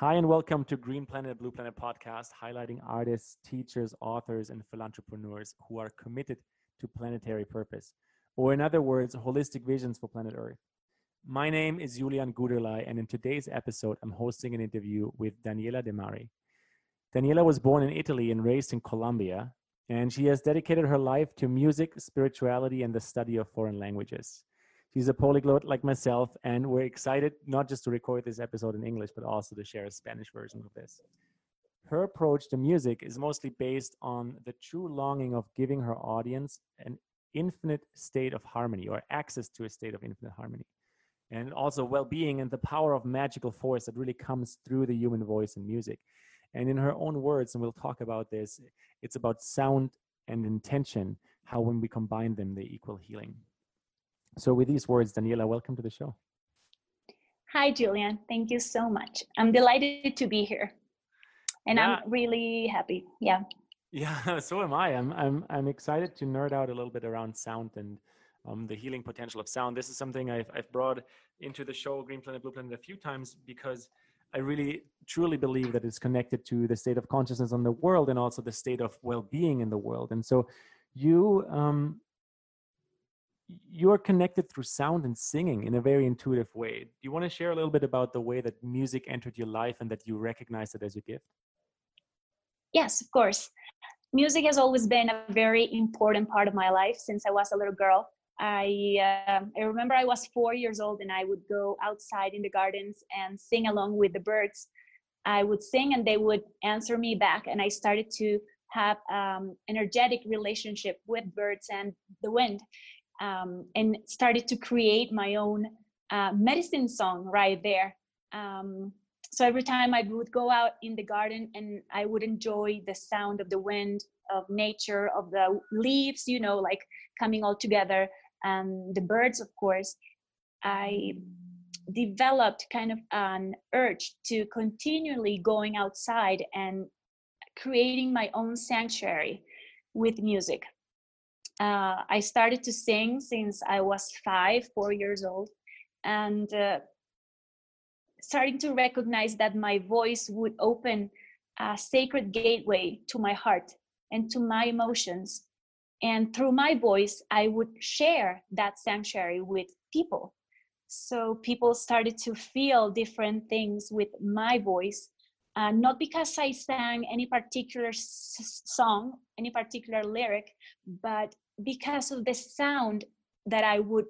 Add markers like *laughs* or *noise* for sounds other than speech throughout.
Hi, and welcome to Green Planet Blue Planet podcast, highlighting artists, teachers, authors, and philanthropreneurs who are committed to planetary purpose, or in other words, holistic visions for planet Earth. My name is Julian Guderlei, and in today's episode, I'm hosting an interview with Daniela De Mari. Daniela was born in Italy and raised in Colombia, and she has dedicated her life to music, spirituality, and the study of foreign languages. She's a polyglot like myself, and we're excited not just to record this episode in English, but also to share a Spanish version of this. Her approach to music is mostly based on the true longing of giving her audience an infinite state of harmony or access to a state of infinite harmony. And also well being and the power of magical force that really comes through the human voice and music. And in her own words, and we'll talk about this, it's about sound and intention, how when we combine them, they equal healing. So, with these words, Daniela, welcome to the show. Hi, Julian. Thank you so much. I'm delighted to be here, and yeah. I'm really happy. Yeah. Yeah, *laughs* so am I. I'm I'm I'm excited to nerd out a little bit around sound and um, the healing potential of sound. This is something I've I've brought into the show Green Planet Blue Planet a few times because I really truly believe that it's connected to the state of consciousness on the world and also the state of well-being in the world. And so, you um, you are connected through sound and singing in a very intuitive way. Do you want to share a little bit about the way that music entered your life and that you recognize it as a gift? Yes, of course. Music has always been a very important part of my life since I was a little girl. I uh, I remember I was four years old and I would go outside in the gardens and sing along with the birds. I would sing and they would answer me back, and I started to have um, energetic relationship with birds and the wind um, and started to create my own uh, medicine song right there. Um, so every time I would go out in the garden and I would enjoy the sound of the wind, of nature, of the leaves, you know, like coming all together, and the birds, of course, I developed kind of an urge to continually going outside and creating my own sanctuary with music uh, I started to sing since I was five, four years old, and uh, starting to recognize that my voice would open a sacred gateway to my heart and to my emotions. And through my voice, I would share that sanctuary with people. So people started to feel different things with my voice uh, not because I sang any particular s- song, any particular lyric, but because of the sound that I would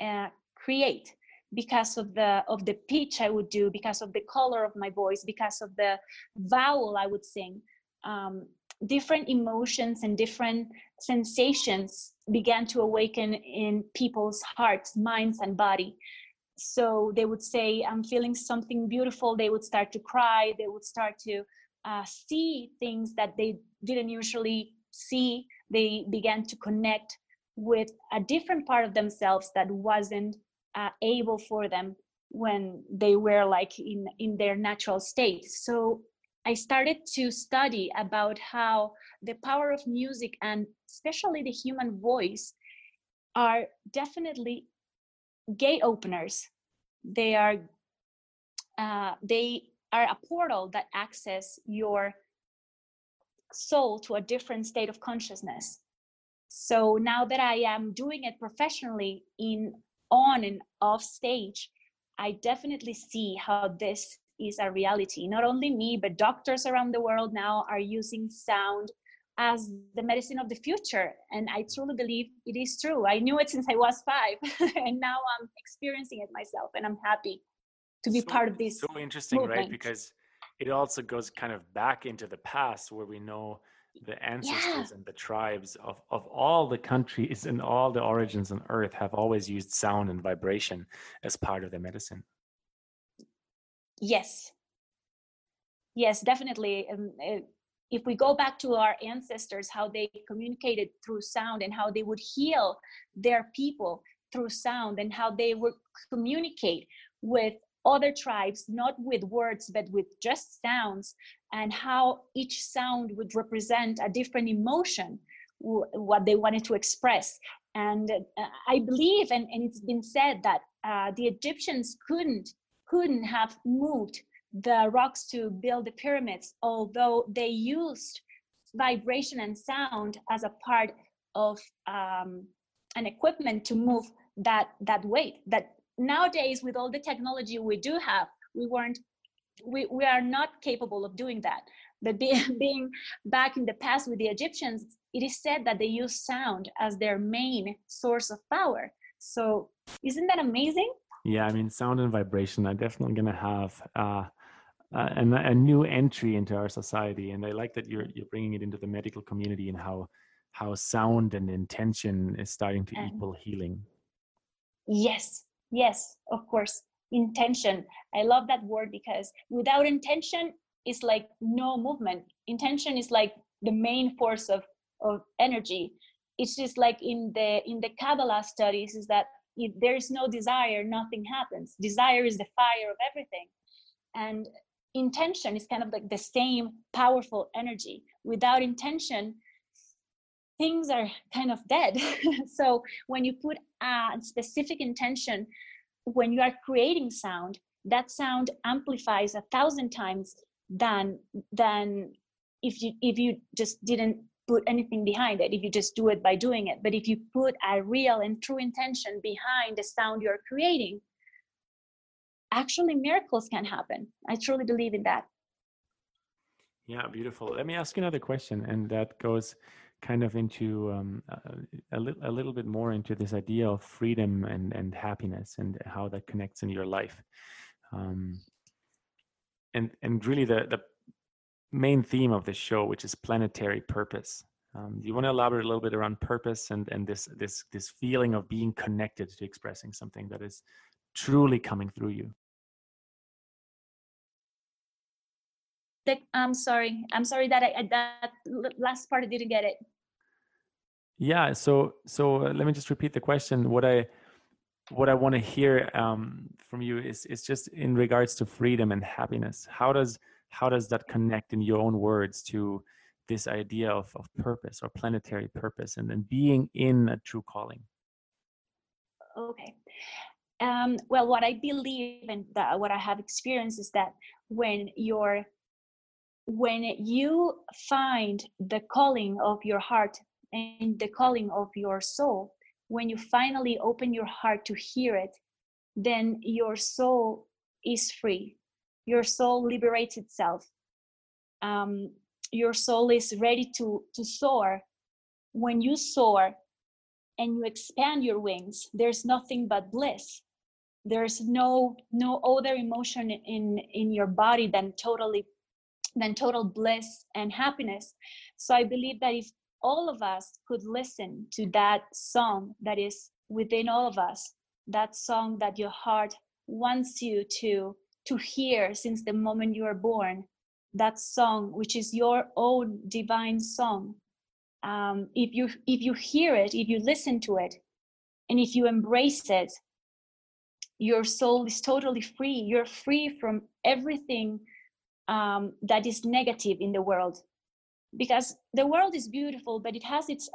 uh, create because of the of the pitch I would do, because of the color of my voice, because of the vowel I would sing. Um, different emotions and different sensations began to awaken in people's hearts, minds, and body. So they would say, "I'm feeling something beautiful." They would start to cry. They would start to uh, see things that they didn't usually see they began to connect with a different part of themselves that wasn't uh, able for them when they were like in in their natural state. So i started to study about how the power of music and especially the human voice are definitely gate openers. They are uh, they are a portal that access your soul to a different state of consciousness. So now that I am doing it professionally in on and off stage, I definitely see how this is a reality. Not only me, but doctors around the world now are using sound as the medicine of the future. And I truly believe it is true. I knew it since I was five, *laughs* and now I'm experiencing it myself, and I'm happy to be so, part of this. So interesting, movement. right? Because it also goes kind of back into the past where we know the ancestors yeah. and the tribes of, of all the countries and all the origins on earth have always used sound and vibration as part of their medicine yes yes definitely um, uh, if we go back to our ancestors how they communicated through sound and how they would heal their people through sound and how they would communicate with other tribes, not with words, but with just sounds, and how each sound would represent a different emotion, what they wanted to express. And uh, I believe, and, and it's been said that uh, the Egyptians couldn't couldn't have moved the rocks to build the pyramids, although they used vibration and sound as a part of um, an equipment to move that that weight. That nowadays, with all the technology we do have, we weren't we, we are not capable of doing that. But being, *laughs* being back in the past with the Egyptians, it is said that they use sound as their main source of power. So isn't that amazing? Yeah, I mean, sound and vibration are definitely going to have uh, uh, a, a new entry into our society, and I like that you're you're bringing it into the medical community and how how sound and intention is starting to equal healing. Yes, yes, of course, intention. I love that word because without intention, it's like no movement. Intention is like the main force of of energy. It's just like in the in the Kabbalah studies is that if there's no desire, nothing happens. Desire is the fire of everything. And intention is kind of like the same powerful energy. Without intention, things are kind of dead. *laughs* so when you put a specific intention, when you are creating sound, that sound amplifies a thousand times than than if you if you just didn't put anything behind it if you just do it by doing it. But if you put a real and true intention behind the sound you're creating actually miracles can happen. I truly believe in that. Yeah beautiful. Let me ask you another question and that goes kind of into um, a, a, li- a little bit more into this idea of freedom and, and happiness and how that connects in your life um, and and really the, the main theme of the show, which is planetary purpose. Um, do you want to elaborate a little bit around purpose and and this this this feeling of being connected to expressing something that is truly coming through you? I'm sorry. I'm sorry that I that last part I didn't get it. Yeah. So so uh, let me just repeat the question. What I what I want to hear um, from you is is just in regards to freedom and happiness. How does how does that connect in your own words to this idea of, of purpose or planetary purpose and then being in a true calling okay um, well what i believe and what i have experienced is that when you're when you find the calling of your heart and the calling of your soul when you finally open your heart to hear it then your soul is free. Your soul liberates itself. Um, your soul is ready to to soar. When you soar and you expand your wings there's nothing but bliss. There's no no other emotion in in your body than totally than total bliss and happiness. So i believe that if all of us could listen to that song that is within all of us. That song that your heart wants you to to hear since the moment you are born. That song which is your own divine song. Um, if you if you hear it if you listen to it and if you embrace it your soul is totally free. You're free from everything um, that is negative in the world because the world is beautiful but it has its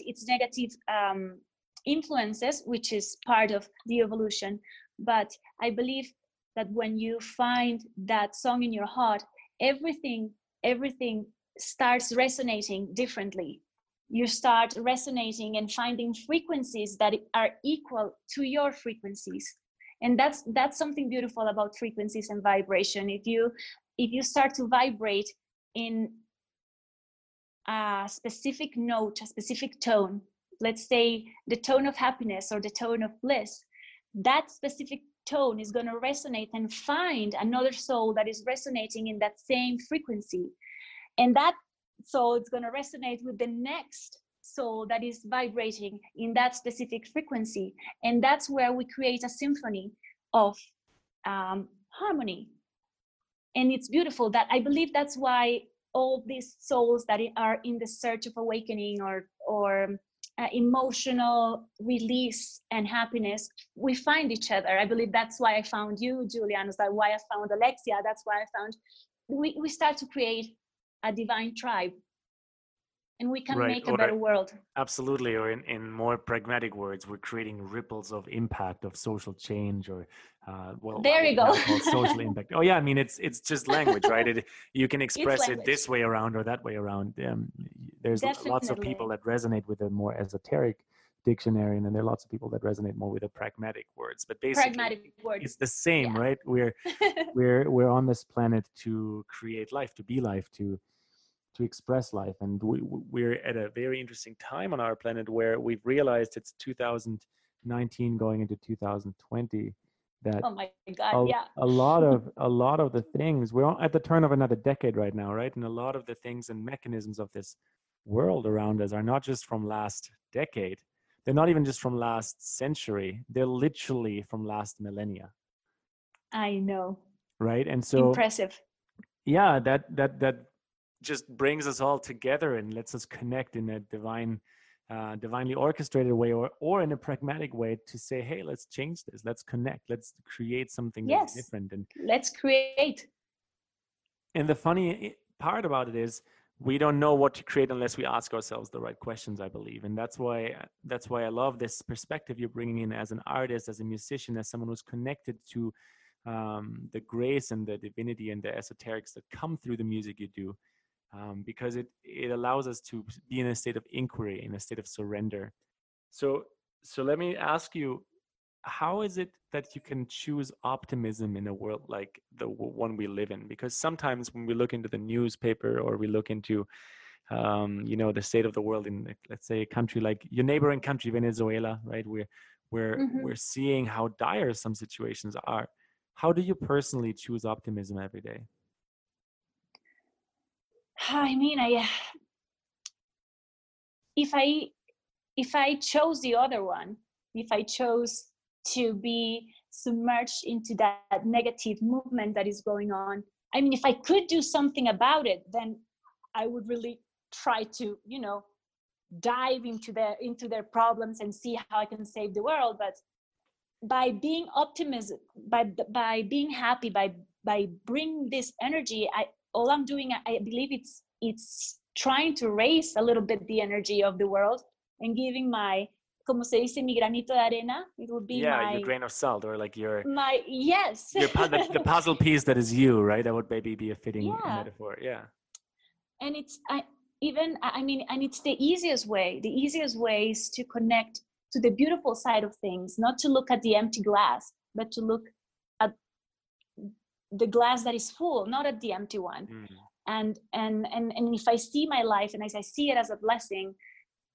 its negative um, influences which is part of the evolution. But i believe that when you find that song in your heart everything everything starts resonating differently. You start resonating and finding frequencies that are equal to your frequencies. And that's that's something beautiful about frequencies and vibration. If you if you start to vibrate in a specific note a specific tone let's say the tone of happiness or the tone of bliss that specific tone is going to resonate and find another soul that is resonating in that same frequency. And that soul is going to resonate with the next soul that is vibrating in that specific frequency. And that's where we create a symphony of um, harmony. And it's beautiful that i believe that's why all these souls that are in the search of awakening or or uh, emotional release and happiness, we find each other. I believe that's why I found you, Julian. That's why I found Alexia. That's why I found we, we start to create a divine tribe. And we can Right, make a or- better world. Absolutely, or in, in more pragmatic words, we're creating ripples of impact of social change, or uh, well, There you go. social *laughs* impact. Oh yeah, I mean it's it's just language, right? It, you can express it this way around or that way around. Um, there's l- lots of people that resonate with a more esoteric dictionary, and then there are lots of people that resonate more with the pragmatic words. But basically, Pragmatic words. it's the same, Yeah. right? We're *laughs* we're we're on this planet to create life to be life to to express life and we, we- we're at a very interesting time on our planet where we've realized it's 2019 going into 2020 that oh my God, a, yeah. a lot of a lot of the things we're at the turn of another decade right now right and a lot of the things and mechanisms of this world around us are not just from last decade they're not even just from last century they're literally from last millennia I know. right and so Impressive. yeah that that that just brings us all together and lets us connect in a divine uh, divinely orchestrated way or or in a pragmatic way to say hey let's change this. Let's connect. Let's create something that's different. And Let's create. and the funny part about it is we don't know what to create unless we ask ourselves the right questions i believe. And that's why that's why i love this perspective you're bringing in as an artist as a musician as someone who's connected to um, the grace and the divinity and the esoterics that come through the music you do um, because it it allows us to be in a state of inquiry in a state of surrender. So so let me ask you how is it that you can choose optimism in a world like the w- one we live in? Because sometimes when we look into the newspaper or we look into um, you know the state of the world in let's say a country like your neighboring country venezuela right? We're we're Mhm. we're seeing how dire some situations are. How do you personally choose optimism every day I mean, I uh, if I if I chose the other one, if I chose to be submerged into that negative movement that is going on, I mean, if I could do something about it, then I would really try to, you know, dive into their into their problems and see how I can save the world. But by being optimistic, by by being happy, by by bringing this energy, I all I'm doing, I believe it's it's trying to raise a little bit the energy of the world and giving my, como se dice, mi granito de arena. It would be yeah my your grain of salt or like your my yes. your the, the *laughs* puzzle piece that is you right that would maybe be a fitting Yeah. metaphor yeah and it's I, even I mean, and it's the easiest way. The easiest way is to connect to the beautiful side of things, not to look at the empty glass, but to look the glass that is full, not at the empty one. Mm. and and and and if i see my life and as i see it as a blessing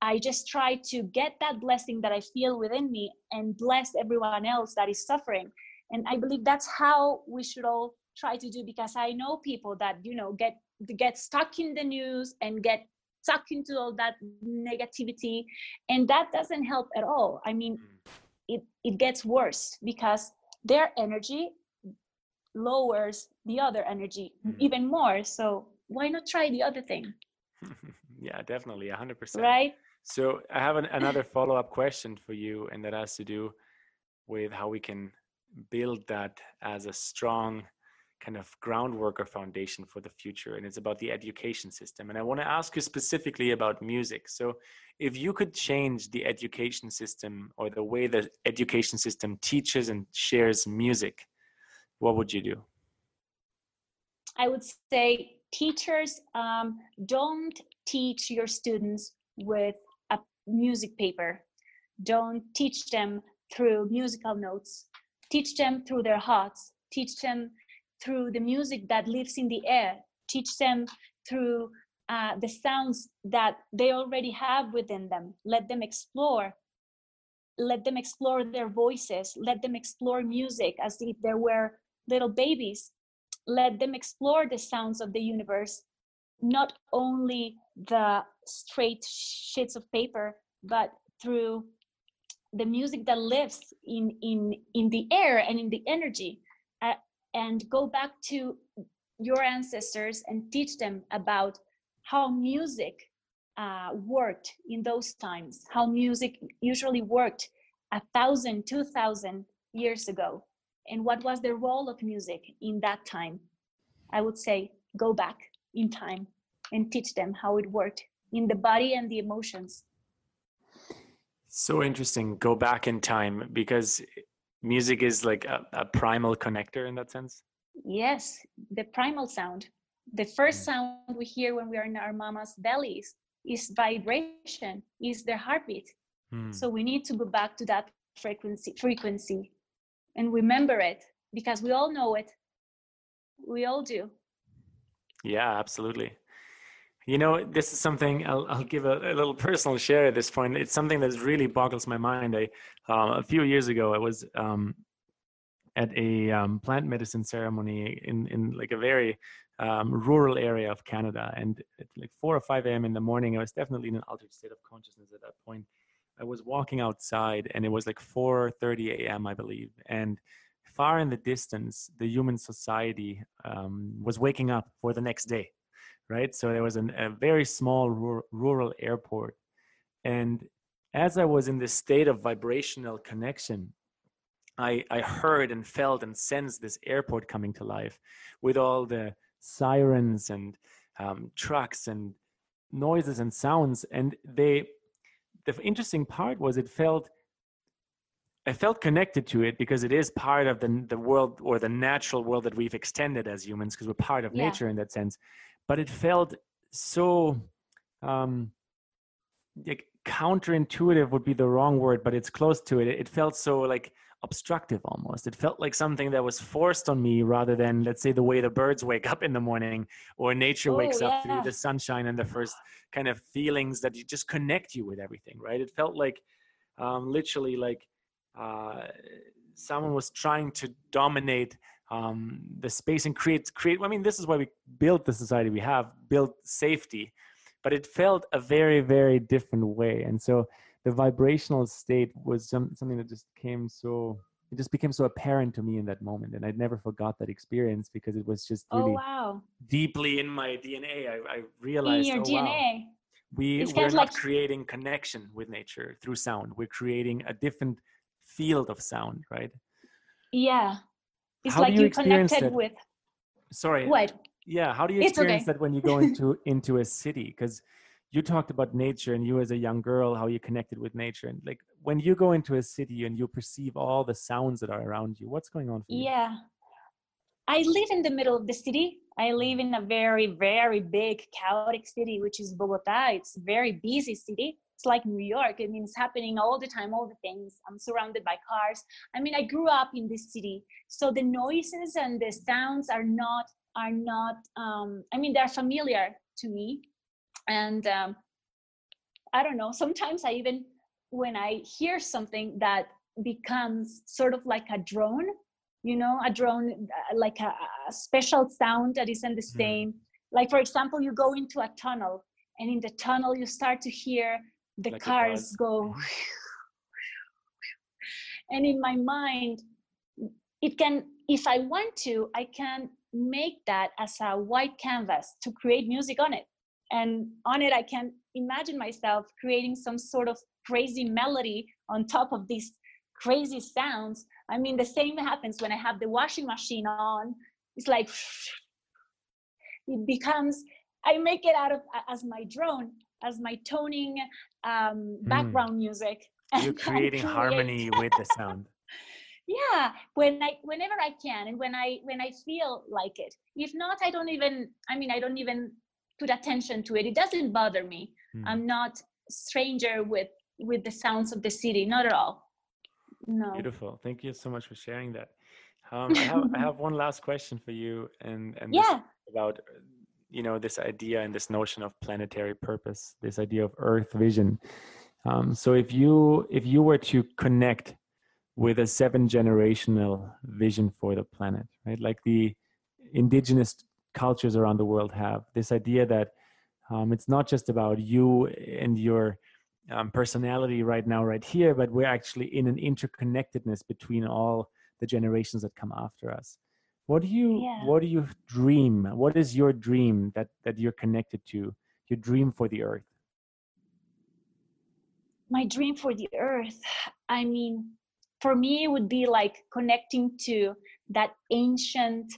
i just try to get that blessing that i feel within me and bless everyone else that is suffering and i believe that's how we should all try to do because i know people that you know get get stuck in the news and get stuck into all that negativity and that doesn't help at all i mean Mm. it it gets worse because their energy lowers the other energy Mm. even more so why not try the other thing *laughs* yeah definitely 100% right So I have an, another follow-up question for you, and that has to do with how we can build that as a strong kind of groundwork or foundation for the future. And it's about the education system. And I want to ask you specifically about music. So if you could change the education system or the way the education system teaches and shares music, what would you do? i would say teachers um, don't teach your students with a music paper. Don't teach them through musical notes. Teach them through their hearts. Teach them through the music that lives in the air. Teach them through uh, the sounds that they already have within them. Let them explore. Let them explore their voices. Let them explore music as if they were little babies let them explore the sounds of the universe not only the straight sheets of paper but through the music that lives in in in the air and in the energy uh, and go back to your ancestors and teach them about how music uh, worked in those times how music usually worked a thousand two thousand years ago and what was the role of music in that time i would say go back in time and teach them how it worked in the body and the emotions. So interesting. Go back in time because music is like a, a primal connector in that sense. Yes, the primal sound. The first mm. sound we hear when we are in our mama's bellies is vibration, is their heartbeat. Mm. So we need to go back to that frequency frequency and remember it because we all know it. We all do. Yeah, absolutely. You know, this is something I'll, I'll give a, a, little personal share at this point. It's something that really boggles my mind. I, uh, a few years ago, I was um, at a um, plant medicine ceremony in, in like a very um, rural area of Canada. And at like 4 or 5 a.m. in the morning, I was definitely in an altered state of consciousness at that point. I was walking outside and it was like 4.30 a.m., I believe. And far in the distance, the human society um, was waking up for the next day, right? So there was an, a very small rural, rural airport. And as I was in this state of vibrational connection, I, I heard and felt and sensed this airport coming to life with all the sirens and um, trucks and noises and sounds. And they the interesting part was it felt I felt connected to it because it is part of the the world or the natural world that we've extended as humans because we're part of yeah. nature in that sense. But it felt so um, like counterintuitive would be the wrong word, but it's close to it. It felt so like obstructive almost. It felt like something that was forced on me rather than, let's say, the way the birds wake up in the morning or nature oh, wakes yeah. up through the sunshine and the first kind of feelings that you just connect you with everything, right? It felt like um, literally like uh, someone was trying to dominate um, the space and create create. I mean, this is why we built the society we have, built safety, but it felt a very very different way, and so the vibrational state was some, something that just came so it just became so apparent to me in that moment and i never forgot that experience because it was just oh, really oh, wow. deeply in my dna i, I realized in your oh, dna wow, we, we're not like... creating connection with nature through sound. We're creating a different field of sound right? Yeah. It's how like you, you connected that? with sorry. What yeah how do you experience okay. that when you go into into a city? Because you talked about nature and you as a young girl how you connected with nature and like when you go into a city and you perceive all the sounds that are around you what's going on for you? Yeah. I live in the middle of the city. I live in a very very big chaotic city which is bogota. It's a very busy city. It's like new york. I mean it's happening all the time all the things. I'm surrounded by cars. I mean i grew up in this city. So the noises and the sounds are not are not um, i mean they're familiar to me and um, i don't know sometimes i even when i hear something that becomes sort of like a drone you know a drone uh, like a, a special sound that isn't the hmm. same mm. like for example you go into a tunnel and in the tunnel you start to hear the like cars go hmm. *laughs* and in my mind it can if i want to i can make that as a white canvas to create music on it and on it i can imagine myself creating some sort of crazy melody on top of these crazy sounds i mean the same happens when i have the washing machine on it's like *laughs* it becomes i make it out of as my drone as my toning um, hmm. background mm. music *laughs* you're creating create... harmony with the sound yeah when i whenever i can and when i when i feel like it. If not i don't even i mean i don't even put attention to it. It doesn't bother me. Mm. i'm not stranger with with the sounds of the city not at all. No. Beautiful. Thank you so much for sharing that. Um, I, have, I *laughs* have one last question for you and and yeah. about you know this idea and this notion of planetary purpose this idea of earth vision. Um, so if you if you were to connect with a seven generational vision for the planet right? Like the indigenous cultures around the world have this idea that um, it's not just about you and your um, personality right now right here but we're actually in an interconnectedness between all the generations that come after us. What do you yeah. what do you dream? What is your dream that that you're connected to? Your dream for the earth? My dream for the earth i mean for me it would be like connecting to that ancient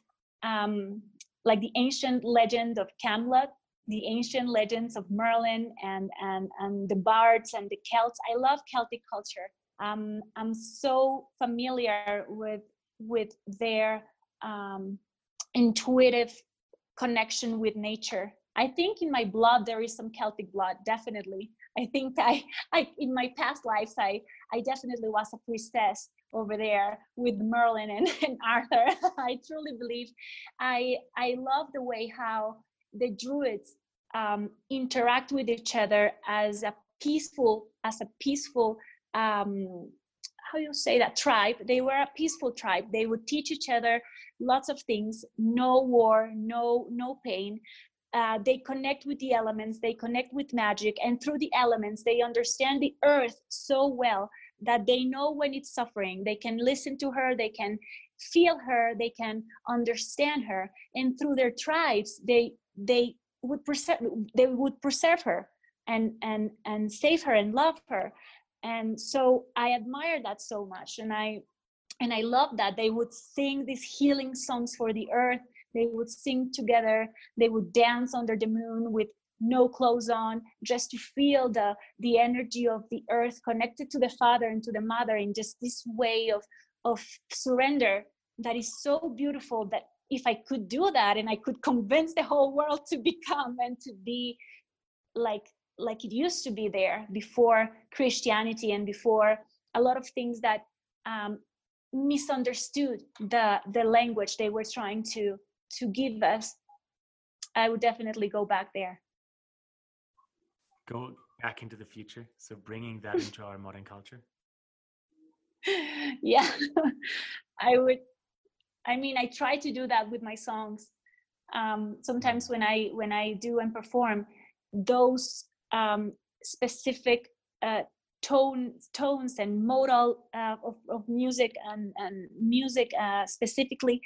um like the ancient legend of Camelot, the ancient legends of Merlin and and and the bards and the Celts. I love Celtic culture. Um, I'm so familiar with with their um, intuitive connection with nature. I think in my blood there is some Celtic blood, definitely. I think I, *laughs* I in my past lives I I definitely was a priestess over there with Merlin and, *laughs* and Arthur. *laughs* I truly believe I I love the way how the druids um, interact with each other as a peaceful as a peaceful um, how you say that tribe. They were a peaceful tribe. They would teach each other lots of things. No war no no pain uh, they connect with the elements they connect with magic and through the elements they understand the earth so well that they know when it's suffering. They can listen to her they can feel her they can understand her. And through their tribes they they would preserve they would preserve her and and and save her and love her. And so i admire that so much and i and i love that they would sing these healing songs for the earth they would sing together they would dance under the moon with no clothes on just to feel the the energy of the earth connected to the father and to the mother in just this way of of surrender that is so beautiful that if i could do that and i could convince the whole world to *laughs* become and to be like like it used to be there before christianity and before a lot of things that um, misunderstood the the language they were trying to to give us i would definitely go back there. Go back into the future so bringing that into our modern culture? *laughs* Yeah. *laughs* I would i mean i try to do that with my songs. Um, sometimes mm. when i when i do and perform those um, specific uh, tones tones and modal uh, of, of music and, and music uh, specifically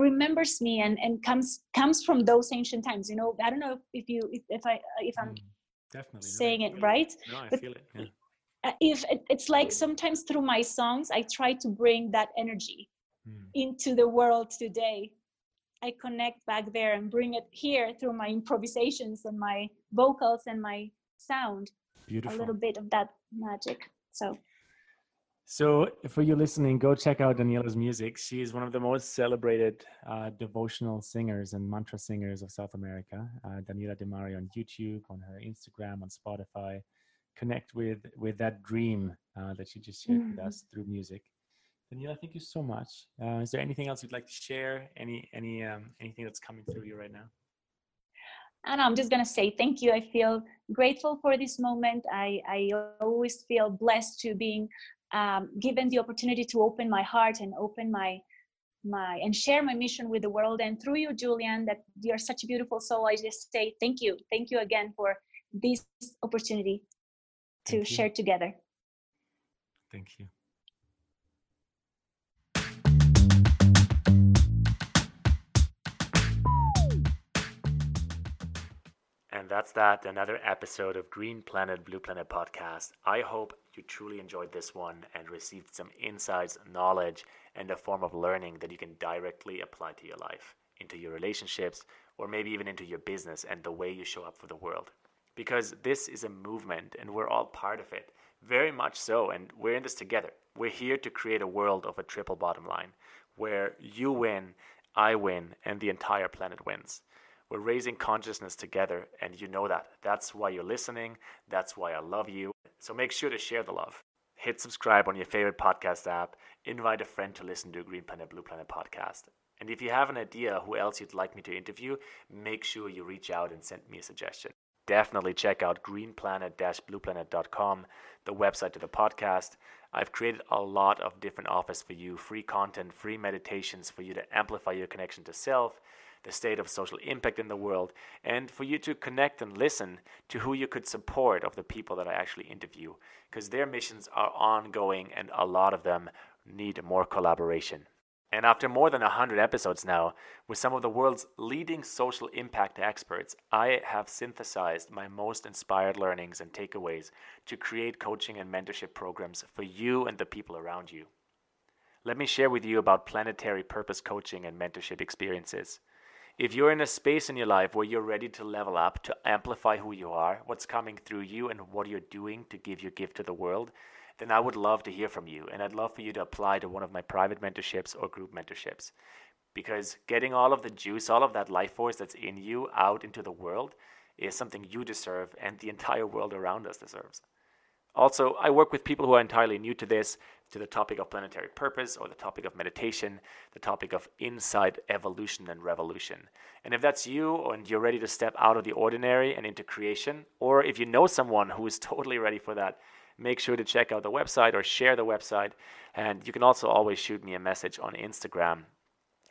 remembers me and, and comes comes from those ancient times you know i don't know if you if, if i if i'm mm definitely saying no, it right no i but feel it yeah. If it's like sometimes through my songs i try to bring that energy mm. into the world today i connect back there and bring it here through my improvisations and my vocals and my sound Beautiful. a little bit of that magic so so, for you listening, go check out Daniela's music. She is one of the most celebrated uh, devotional singers and mantra singers of South America. Uh, Daniela Demario on YouTube, on her Instagram, on Spotify. Connect with with that dream uh, that she just shared mm-hmm. with us through music. Daniela, thank you so much. Uh, is there anything else you'd like to share? Any any um, anything that's coming through you right now? And I'm just gonna say thank you. I feel grateful for this moment. I I always feel blessed to being um, given the opportunity to open my heart and open my my and share my mission with the world. And through you julian that you're such a beautiful soul i just say thank you. Thank you again for this opportunity to share together. Thank you And that's that, another episode of Green Planet, Blue Planet podcast. I hope you truly enjoyed this one and received some insights, knowledge, and a form of learning that you can directly apply to your life, into your relationships, or maybe even into your business and the way you show up for the world. Because this is a movement and we're all part of it, very much so, and we're in this together. We're here to create a world of a triple bottom line where you win, I win, and the entire planet wins. We're raising consciousness together, and you know that. That's why you're listening. That's why I love you. So make sure to share the love. Hit subscribe on your favorite podcast app. Invite a friend to listen to Green Planet Blue Planet podcast. And if you have an idea who else you'd like me to interview, make sure you reach out and send me a suggestion. Definitely check out greenplanet-blueplanet.com, the website to the podcast. I've created a lot of different offers for you, free content, free meditations for you to amplify your connection to self the state of social impact in the world, and for you to connect and listen to who you could support of the people that I actually interview, because their missions are ongoing and a lot of them need more collaboration. And after more than 100 episodes now, with some of the world's leading social impact experts, I have synthesized my most inspired learnings and takeaways to create coaching and mentorship programs for you and the people around you. Let me share with you about planetary purpose coaching and mentorship experiences. If you're in a space in your life where you're ready to level up, to amplify who you are, what's coming through you, and what you're doing to give your gift to the world, then I would love to hear from you. And I'd love for you to apply to one of my private mentorships or group mentorships. Because getting all of the juice, all of that life force that's in you out into the world is something you deserve and the entire world around us deserves. Also, I work with people who are entirely new to this, to the topic of planetary purpose or the topic of meditation, the topic of inside evolution and revolution. And if that's you and you're ready to step out of the ordinary and into creation, or if you know someone who is *laughs* totally ready for that, make sure to check out the website or share the website. And you can also always shoot me a message on Instagram.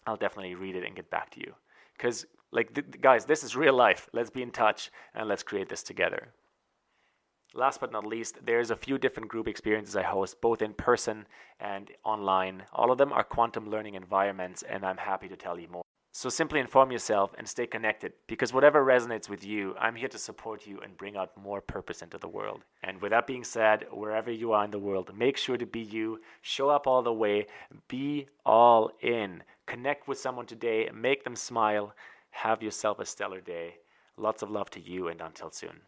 I'll definitely read it and get back to you. Because, like, th- guys, this is real life. Let's be in touch and let's create this together. Last but not least, there's a few different group experiences I host, both in person and online. All of them are quantum learning environments, and I'm happy to tell you more. So simply inform yourself and stay connected because whatever resonates with you, I'm here to support you and bring out more purpose into the world. And with that being said, wherever you are in the world, make sure to be you, show up all the way, be all in. Connect with someone today, make them smile, have yourself a stellar day. Lots of love to you, and until soon.